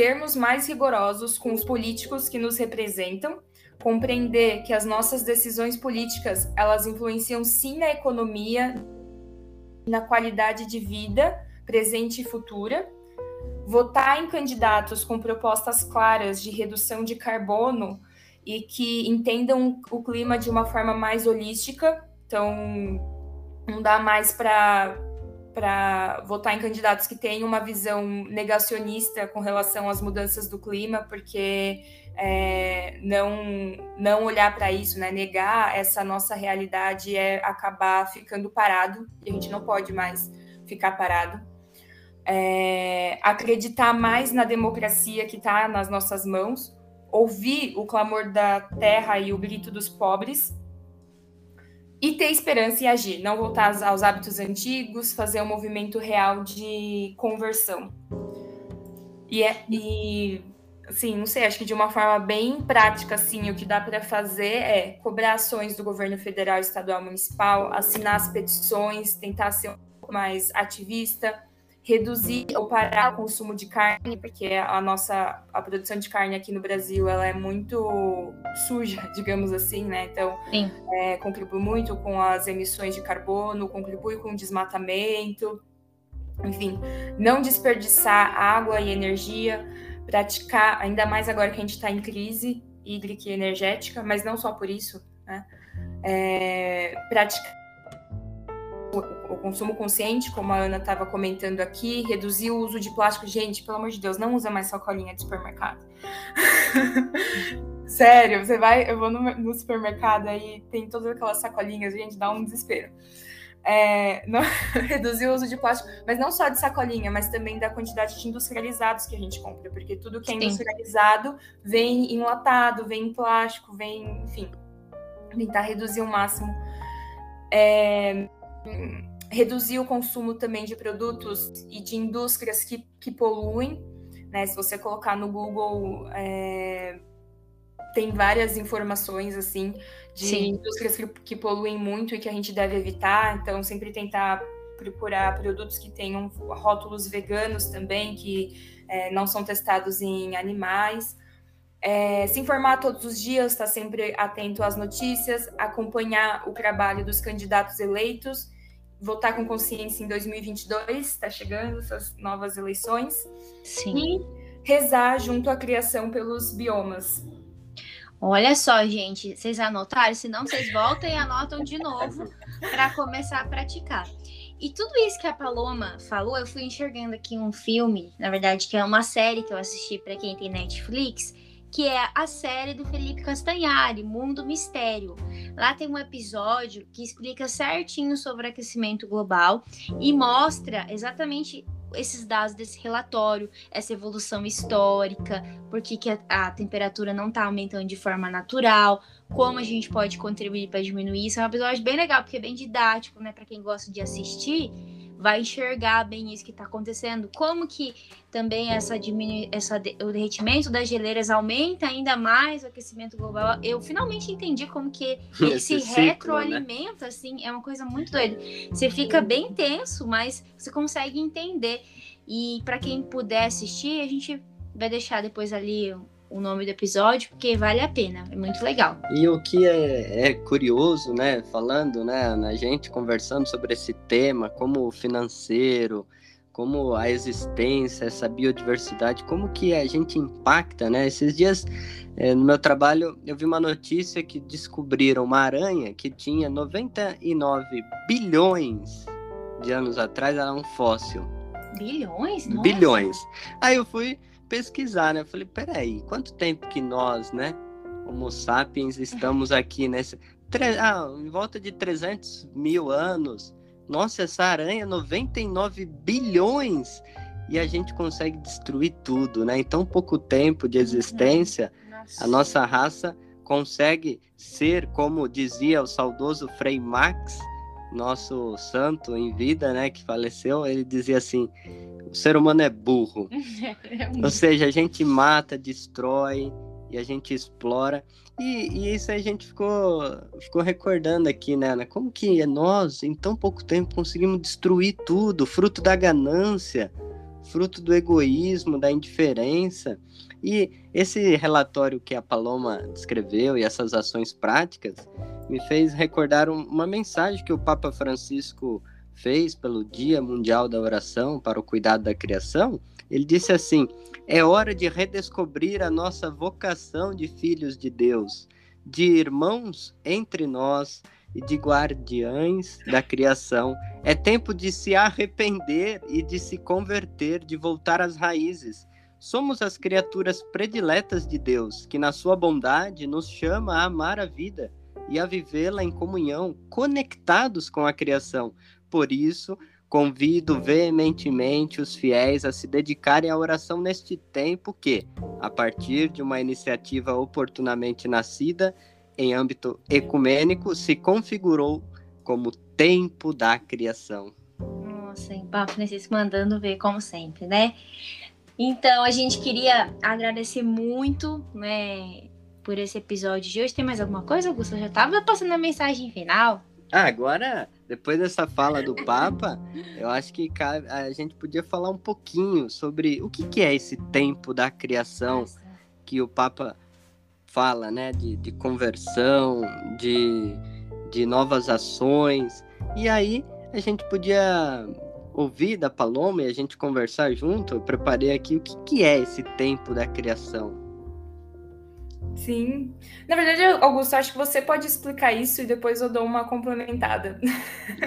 sermos mais rigorosos com os políticos que nos representam compreender que as nossas decisões políticas elas influenciam sim na economia na qualidade de vida presente e futura, votar em candidatos com propostas claras de redução de carbono e que entendam o clima de uma forma mais holística. Então, não dá mais para para votar em candidatos que tenham uma visão negacionista com relação às mudanças do clima, porque é, não, não olhar para isso, né? negar essa nossa realidade é acabar ficando parado, e a gente não pode mais ficar parado. É, acreditar mais na democracia que está nas nossas mãos, ouvir o clamor da terra e o grito dos pobres, e ter esperança e agir, não voltar aos hábitos antigos, fazer um movimento real de conversão. E, é, e assim, não sei, acho que de uma forma bem prática, assim, o que dá para fazer é cobrar ações do governo federal, estadual, municipal, assinar as petições, tentar ser um pouco mais ativista, reduzir ou parar o consumo de carne, porque a nossa a produção de carne aqui no Brasil ela é muito suja, digamos assim, né? Então, é, contribui muito com as emissões de carbono, contribui com o desmatamento, enfim, não desperdiçar água e energia, praticar, ainda mais agora que a gente está em crise hídrica e energética, mas não só por isso, né? É, praticar o consumo consciente, como a Ana estava comentando aqui, reduzir o uso de plástico. Gente, pelo amor de Deus, não usa mais sacolinha de supermercado. Sério, você vai, eu vou no, no, supermercado aí tem todas aquelas sacolinhas, gente, dá um desespero. É, não, reduzir o uso de plástico, mas não só de sacolinha, mas também da quantidade de industrializados que a gente compra, porque tudo que é industrializado vem enlatado, vem em plástico, vem, enfim, tentar reduzir o máximo. É, reduzir o consumo também de produtos e de indústrias que, que poluem. Né? Se você colocar no Google, é, tem várias informações assim de Sim. indústrias que, que poluem muito e que a gente deve evitar. Então, sempre tentar procurar produtos que tenham rótulos veganos também, que é, não são testados em animais. É, se informar todos os dias, estar sempre atento às notícias, acompanhar o trabalho dos candidatos eleitos votar com consciência em 2022, está chegando essas novas eleições. Sim. E rezar junto à criação pelos biomas. Olha só, gente, vocês anotaram? Se não, vocês voltam e anotam de novo para começar a praticar. E tudo isso que a Paloma falou, eu fui enxergando aqui um filme, na verdade, que é uma série que eu assisti para quem tem Netflix, que é a série do Felipe Castanhari, Mundo Mistério. Lá tem um episódio que explica certinho sobre aquecimento global e mostra exatamente esses dados desse relatório, essa evolução histórica, por que, que a, a temperatura não está aumentando de forma natural, como a gente pode contribuir para diminuir isso. É um episódio bem legal, porque é bem didático, né, para quem gosta de assistir vai enxergar bem isso que está acontecendo, como que também essa, diminu essa o derretimento das geleiras aumenta ainda mais o aquecimento global. Eu finalmente entendi como que ele se ciclo, né? retroalimenta, né? assim, é uma coisa muito doida. Você fica bem tenso, mas você consegue entender. E para quem puder assistir, a gente vai deixar depois ali o nome do episódio, porque vale a pena, é muito legal. E o que é, é curioso, né, falando, né, na gente conversando sobre esse tema, como o financeiro, como a existência, essa biodiversidade, como que a gente impacta, né? Esses dias, é, no meu trabalho, eu vi uma notícia que descobriram uma aranha que tinha 99 bilhões de anos atrás, era um fóssil. Bilhões? Nossa. Bilhões. Aí eu fui pesquisar, né? Eu falei, peraí, quanto tempo que nós, né, Homo sapiens, estamos aqui nesse. Ah, em volta de 300 mil anos. Nossa, essa aranha, 99 bilhões! E a gente consegue destruir tudo, né? Em tão pouco tempo de existência, nossa. a nossa raça consegue ser, como dizia o saudoso Frei Max, nosso santo em vida, né, que faleceu, ele dizia assim: o ser humano é burro. Ou seja, a gente mata, destrói e a gente explora. E, e, isso a gente ficou, ficou recordando aqui, né, Ana? Como que nós, em tão pouco tempo, conseguimos destruir tudo, fruto da ganância, fruto do egoísmo, da indiferença. E esse relatório que a Paloma descreveu e essas ações práticas me fez recordar um, uma mensagem que o Papa Francisco fez pelo Dia Mundial da Oração para o Cuidado da Criação, ele disse assim: é hora de redescobrir a nossa vocação de filhos de Deus, de irmãos entre nós e de guardiães da criação. É tempo de se arrepender e de se converter, de voltar às raízes. Somos as criaturas prediletas de Deus, que na sua bondade nos chama a amar a vida e a vivê-la em comunhão, conectados com a criação. Por isso, convido veementemente os fiéis a se dedicarem à oração neste tempo que, a partir de uma iniciativa oportunamente nascida em âmbito ecumênico, se configurou como tempo da criação. Nossa, em Papo Francisco mandando ver como sempre, né? Então, a gente queria agradecer muito, né, por esse episódio de hoje. Tem mais alguma coisa, Augusto? Eu já estava passando a mensagem final. Ah, agora, depois dessa fala do Papa, eu acho que a gente podia falar um pouquinho sobre o que, é esse tempo da criação que o Papa fala, né? De, de conversão, de, de novas ações. E aí a gente podia ouvir da Paloma e a gente conversar junto. Eu preparei aqui o que é esse tempo da criação. Sim. Na verdade, Augusto, acho que você pode explicar isso e depois eu dou uma complementada.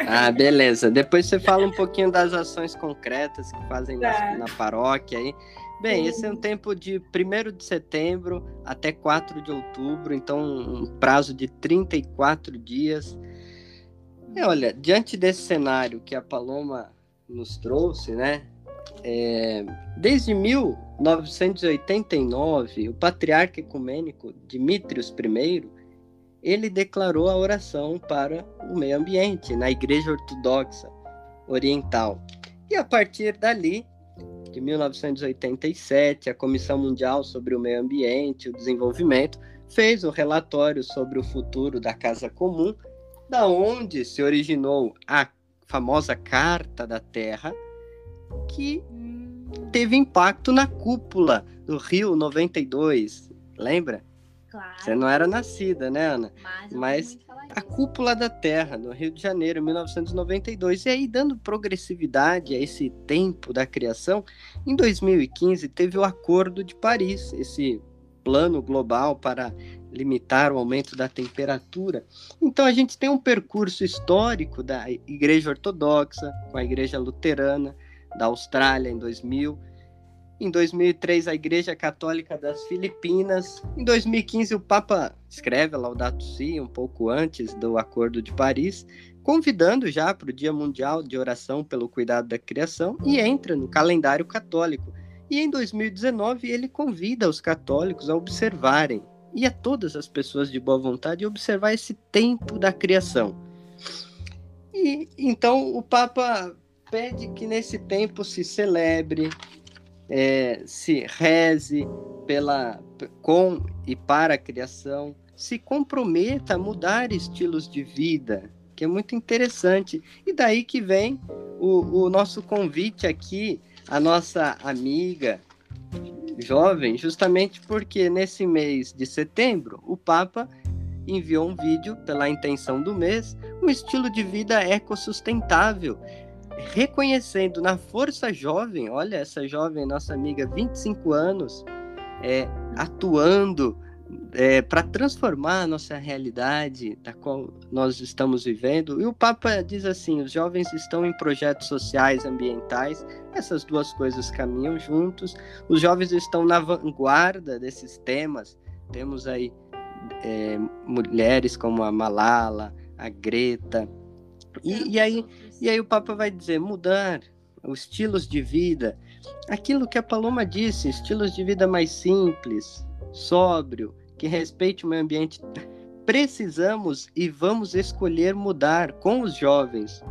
Ah, beleza. Depois você fala um pouquinho das ações concretas que fazem tá. na, na, paróquia aí. Bem, Sim. esse é um tempo de 1 de setembro até 4 de outubro, então um prazo de 34 dias. E olha, diante desse cenário que a Paloma nos trouxe, né? É, desde 1989, o patriarca ecumênico Dimitrios I, ele declarou a oração para o meio ambiente na Igreja Ortodoxa Oriental. E a partir dali, de 1987, a Comissão Mundial sobre o Meio Ambiente e o Desenvolvimento fez o relatório sobre o futuro da Casa Comum, da onde se originou a famosa Carta da Terra, que teve impacto na cúpula do Rio 92. Lembra? Claro. Você não era nascida, né, Ana? Mas, Mas a cúpula da Terra, no Rio de Janeiro, 1992. E aí, dando progressividade a esse tempo da criação, em 2015 teve o Acordo de Paris, esse plano global para limitar o aumento da temperatura. Então a gente tem um percurso histórico da Igreja Ortodoxa com a Igreja Luterana, da Austrália em 2000. Em 2003, a Igreja Católica das Filipinas. Em 2015, o Papa escreve Laudato Si, um pouco antes do Acordo de Paris, convidando já para o Dia Mundial de Oração pelo Cuidado da Criação e entra no calendário católico. E em 2019, ele convida os católicos a observarem, e a todas as pessoas de boa vontade, observar esse tempo da criação. E então o Papa pede que nesse tempo se celebre, é, se reze pela, com e para a criação, se comprometa a mudar estilos de vida, que é muito interessante. E daí que vem o, o nosso convite aqui, a nossa amiga jovem, justamente porque nesse mês de setembro o Papa enviou um vídeo pela intenção do mês, um estilo de vida ecossustentável reconhecendo na força jovem, olha essa jovem, nossa amiga, 25 anos, é, atuando é, para transformar a nossa realidade da qual nós estamos vivendo. E o Papa diz assim: os jovens estão em projetos sociais, ambientais, essas duas coisas caminham juntos. Os jovens estão na vanguarda desses temas. Temos aí é, mulheres como a Malala, a Greta. E, e aí e aí o Papa vai dizer mudar os estilos de vida, aquilo que a Paloma disse, estilos de vida mais simples, sóbrio, que respeite o meio ambiente. Precisamos e vamos escolher mudar com os jovens.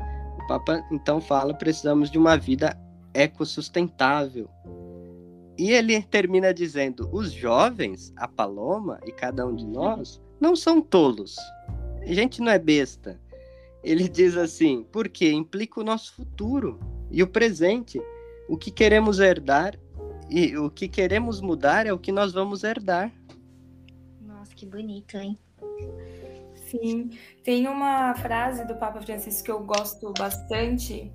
O Papa então fala: precisamos de uma vida ecossustentável. E ele termina dizendo: os jovens, a Paloma e cada um de nós, não são tolos. A gente não é besta ele diz assim: porque implica o nosso futuro e o presente. O que queremos herdar e o que queremos mudar é o que nós vamos herdar. Nossa, que bonito, hein? Sim, tem uma frase do Papa Francisco que eu gosto bastante,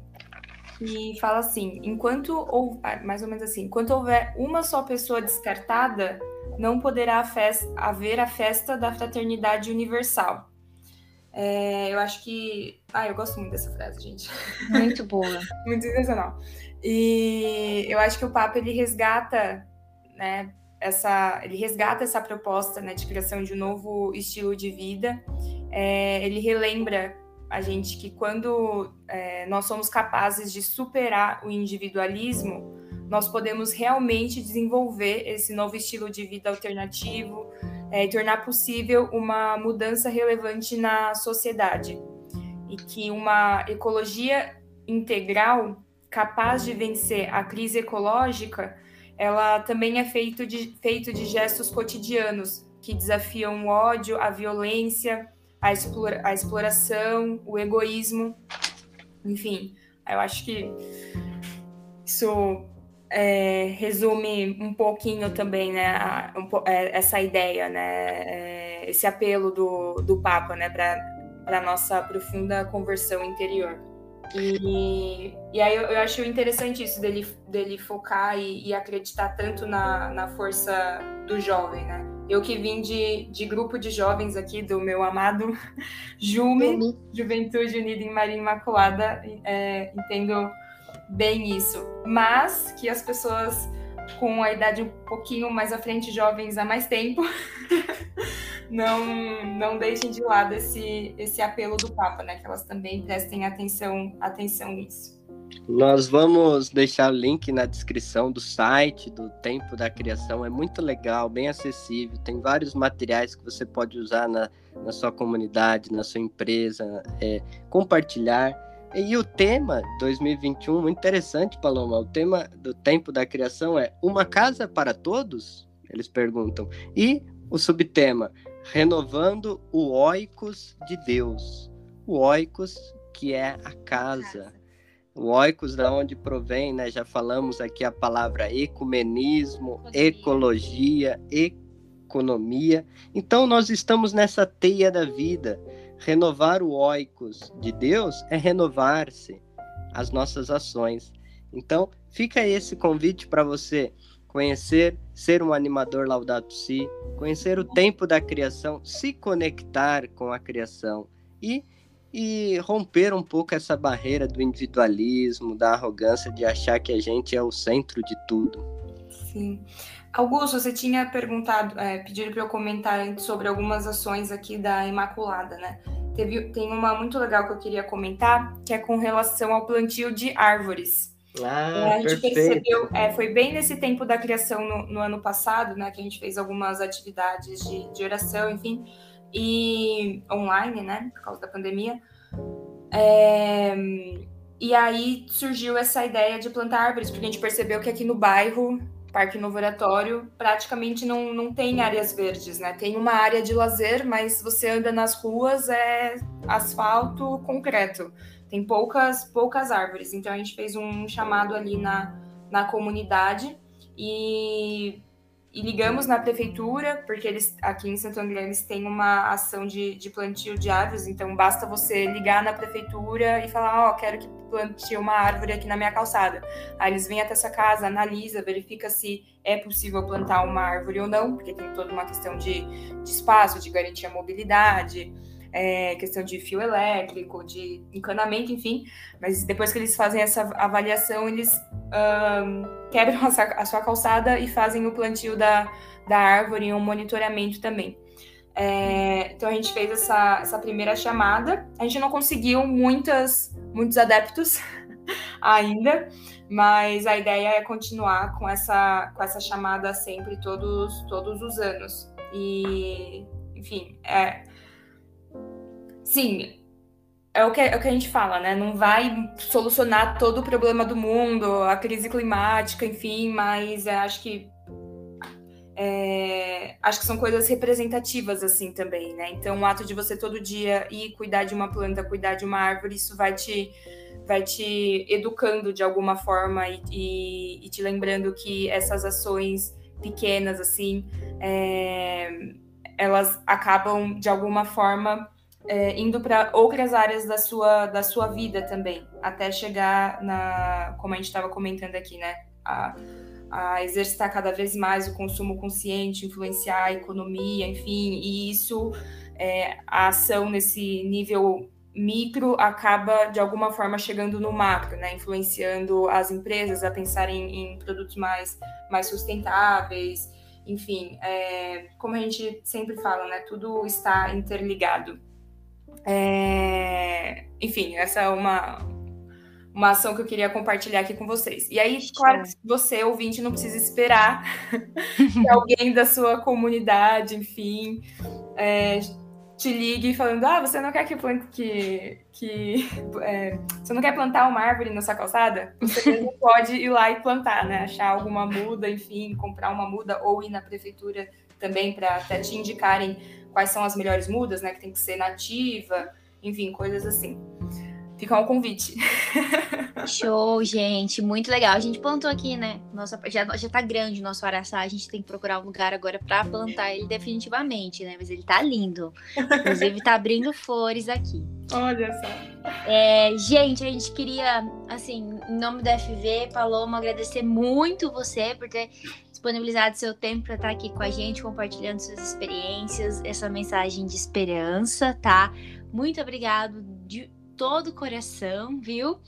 que fala assim: enquanto ou ah, mais ou menos assim, enquanto houver uma só pessoa descartada, não poderá a festa, haver a festa da fraternidade universal. É, eu acho que. Ah, eu gosto muito dessa frase, gente. Muito boa. muito sensacional. E eu acho que o Papa ele resgata, né, essa, ele resgata essa proposta né, de criação de um novo estilo de vida. É, ele relembra a gente que quando é, nós somos capazes de superar o individualismo, nós podemos realmente desenvolver esse novo estilo de vida alternativo é, e tornar possível uma mudança relevante na sociedade. E que uma ecologia integral capaz de vencer a crise ecológica ela também é feito de, feito de gestos cotidianos que desafiam o ódio, a violência, a, explora, a exploração, o egoísmo, enfim. Eu acho que isso é, resume um pouquinho também, né, a, um, é, essa ideia, né, é, esse apelo do, do Papa, né, para a nossa profunda conversão interior. E, e aí eu, eu acho interessante isso dele, dele focar e, e, acreditar tanto na, na força do jovem, né? Eu que vim de, de grupo de jovens aqui do meu amado Jume, Juventude Unida em Maria Imaculada, é, entendo bem isso. Mas que as pessoas com a idade um pouquinho mais à frente, jovens há mais tempo, não, não deixem de lado esse, esse apelo do Papa, né? Que elas também prestem atenção, atenção nisso. Nós vamos deixar o link na descrição do site do Tempo da Criação. É muito legal, bem acessível. Tem vários materiais que você pode usar na, na sua comunidade, na sua empresa, é, compartilhar. E o tema 2021, muito interessante, Paloma. O tema do Tempo da Criação é Uma Casa para Todos? Eles perguntam. E o subtema renovando o oikos de Deus. O oikos que é a casa. O oikos da onde provém, né? Já falamos aqui a palavra ecumenismo, ecologia, economia. Então nós estamos nessa teia da vida. Renovar o oikos de Deus é renovar-se as nossas ações. Então, fica esse convite para você conhecer, ser um animador laudato si, conhecer o tempo da criação, se conectar com a criação e e romper um pouco essa barreira do individualismo, da arrogância de achar que a gente é o centro de tudo. Sim. Augusto, você tinha perguntado, é, pedido para eu comentar sobre algumas ações aqui da Imaculada, né? Teve, tem uma muito legal que eu queria comentar, que é com relação ao plantio de árvores. Ah, a gente perfeito. percebeu, é, foi bem nesse tempo da criação no, no, ano passado, né, que a gente fez algumas atividades de, de oração, enfim, e online, né, por causa da pandemia. É, e aí surgiu essa ideia de plantar árvores, porque a gente percebeu que aqui no bairro, Parque Novo Oratório, praticamente não, não tem áreas verdes, né? Tem uma área de lazer, mas você anda nas ruas, é asfalto concreto tem poucas, poucas árvores. Então a gente fez um chamado ali na, na comunidade e, e ligamos na prefeitura, porque eles aqui em Santo André eles têm uma ação de, de plantio de árvores, então basta você ligar na prefeitura e falar, ó, oh, quero que plante uma árvore aqui na minha calçada. Aí eles vêm até essa casa, analisa, verifica se é possível plantar uma árvore ou não, porque tem toda uma questão de, de espaço, de garantir a mobilidade é, questão de fio elétrico, de encanamento, enfim. Mas depois que eles fazem essa avaliação, eles um, quebram a, a, sua calçada e fazem o plantio da, da árvore e um monitoramento também. É, então a gente fez essa, essa primeira chamada. A gente não conseguiu muitas, muitos adeptos ainda, mas a ideia é continuar com essa, com essa chamada sempre, todos, todos os anos. E, enfim, é, sim, é o, que, é o que a gente fala, né? Não vai solucionar todo o problema do mundo, a crise climática, enfim, mas acho que é, acho que são coisas representativas assim também, né? Então, o ato de você todo dia ir cuidar de uma planta, cuidar de uma árvore, isso vai te vai te educando de alguma forma e, e, e te lembrando que essas ações pequenas assim, é, elas acabam de alguma forma é, indo para outras áreas da sua, da sua vida também, até chegar na, como a gente estava comentando aqui, né? A, a exercitar cada vez mais o consumo consciente, influenciar a economia, enfim, e isso, é, a ação nesse nível micro acaba de alguma forma chegando no macro, né? Influenciando as empresas a pensarem em produtos mais, mais sustentáveis, enfim, é, como a gente sempre fala, né? Tudo está interligado. É, enfim, essa é uma, uma ação que eu queria compartilhar aqui com vocês. E aí, claro que você, ouvinte, não precisa esperar que alguém da sua comunidade, enfim, é, te ligue falando: ah, você não quer que plante que, que é, você não quer plantar uma árvore na sua calçada? Você pode ir lá e plantar, né? Achar alguma muda, enfim, comprar uma muda ou ir na prefeitura também para até te indicarem quais são as melhores mudas, né? Que tem que ser nativa, enfim, coisas assim. Fica um convite. Show, gente. Muito legal. A gente plantou aqui, né? Nossa, já, já tá grande o nosso araçá. A gente tem que procurar um lugar agora para plantar ele definitivamente, né? Mas ele tá lindo. Inclusive, tá abrindo flores aqui. Olha só. É, gente, a gente queria, assim, em nome da FV, Paloma, agradecer muito você por ter disponibilizado seu tempo para estar aqui com a gente, compartilhando suas experiências, essa mensagem de esperança, tá? Muito obrigado de todo o coração, viu?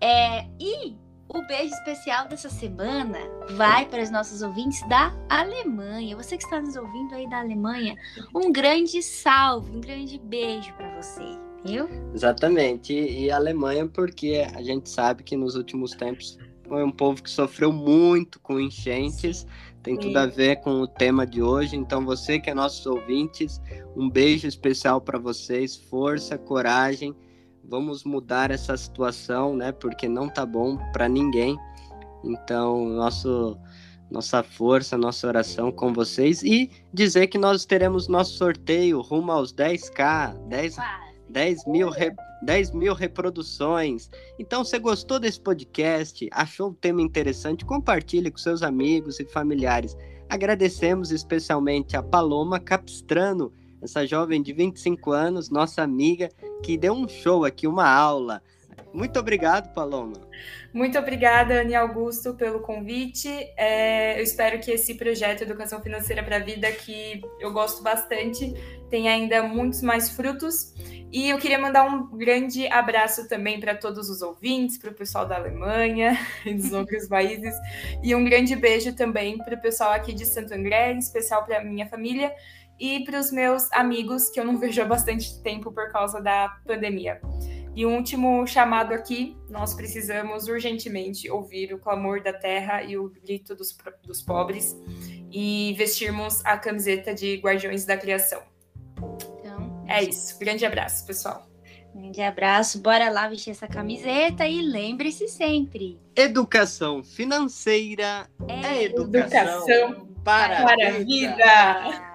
É, e o beijo especial dessa semana vai para os nossos ouvintes da Alemanha. Você que está nos ouvindo aí da Alemanha, um grande salve, um grande beijo para você, viu? Exatamente. E, e a Alemanha, porque a gente sabe que nos últimos tempos foi um povo que sofreu muito com enchentes. Tem tudo a ver com o tema de hoje. Então, você que é nossos ouvintes, um beijo especial para vocês. Força, coragem vamos mudar essa situação, né? Porque não tá bom para ninguém. Então, nosso nossa força, nossa oração com vocês e dizer que nós teremos nosso sorteio rumo aos 10k, 10, 10 mil, re, 10 mil reproduções. Então, se gostou desse podcast, achou o tema interessante, compartilhe com seus amigos e familiares. Agradecemos especialmente a Paloma Capistrano, essa jovem de 25 anos, nossa amiga, que deu um show aqui, uma aula. Muito obrigado, Paloma. Muito obrigada, Ani Augusto, pelo convite. É, eu espero que esse projeto Educação Financeira para a Vida, que eu gosto bastante, tenha ainda muitos mais frutos. E eu queria mandar um grande abraço também para todos os ouvintes, para o pessoal da Alemanha e dos outros países. E um grande beijo também para o pessoal aqui de Santo André, em especial para a minha família e para os meus amigos que eu não vejo há bastante tempo por causa da pandemia. E um último chamado aqui: nós precisamos urgentemente ouvir o clamor da terra e o grito dos, dos pobres e vestirmos a camiseta de Guardiões da Criação. Então, é isso. Grande abraço, pessoal. Grande abraço, bora lá vestir essa camiseta e lembre-se sempre: educação financeira é, é educação, educação para, para a vida. vida.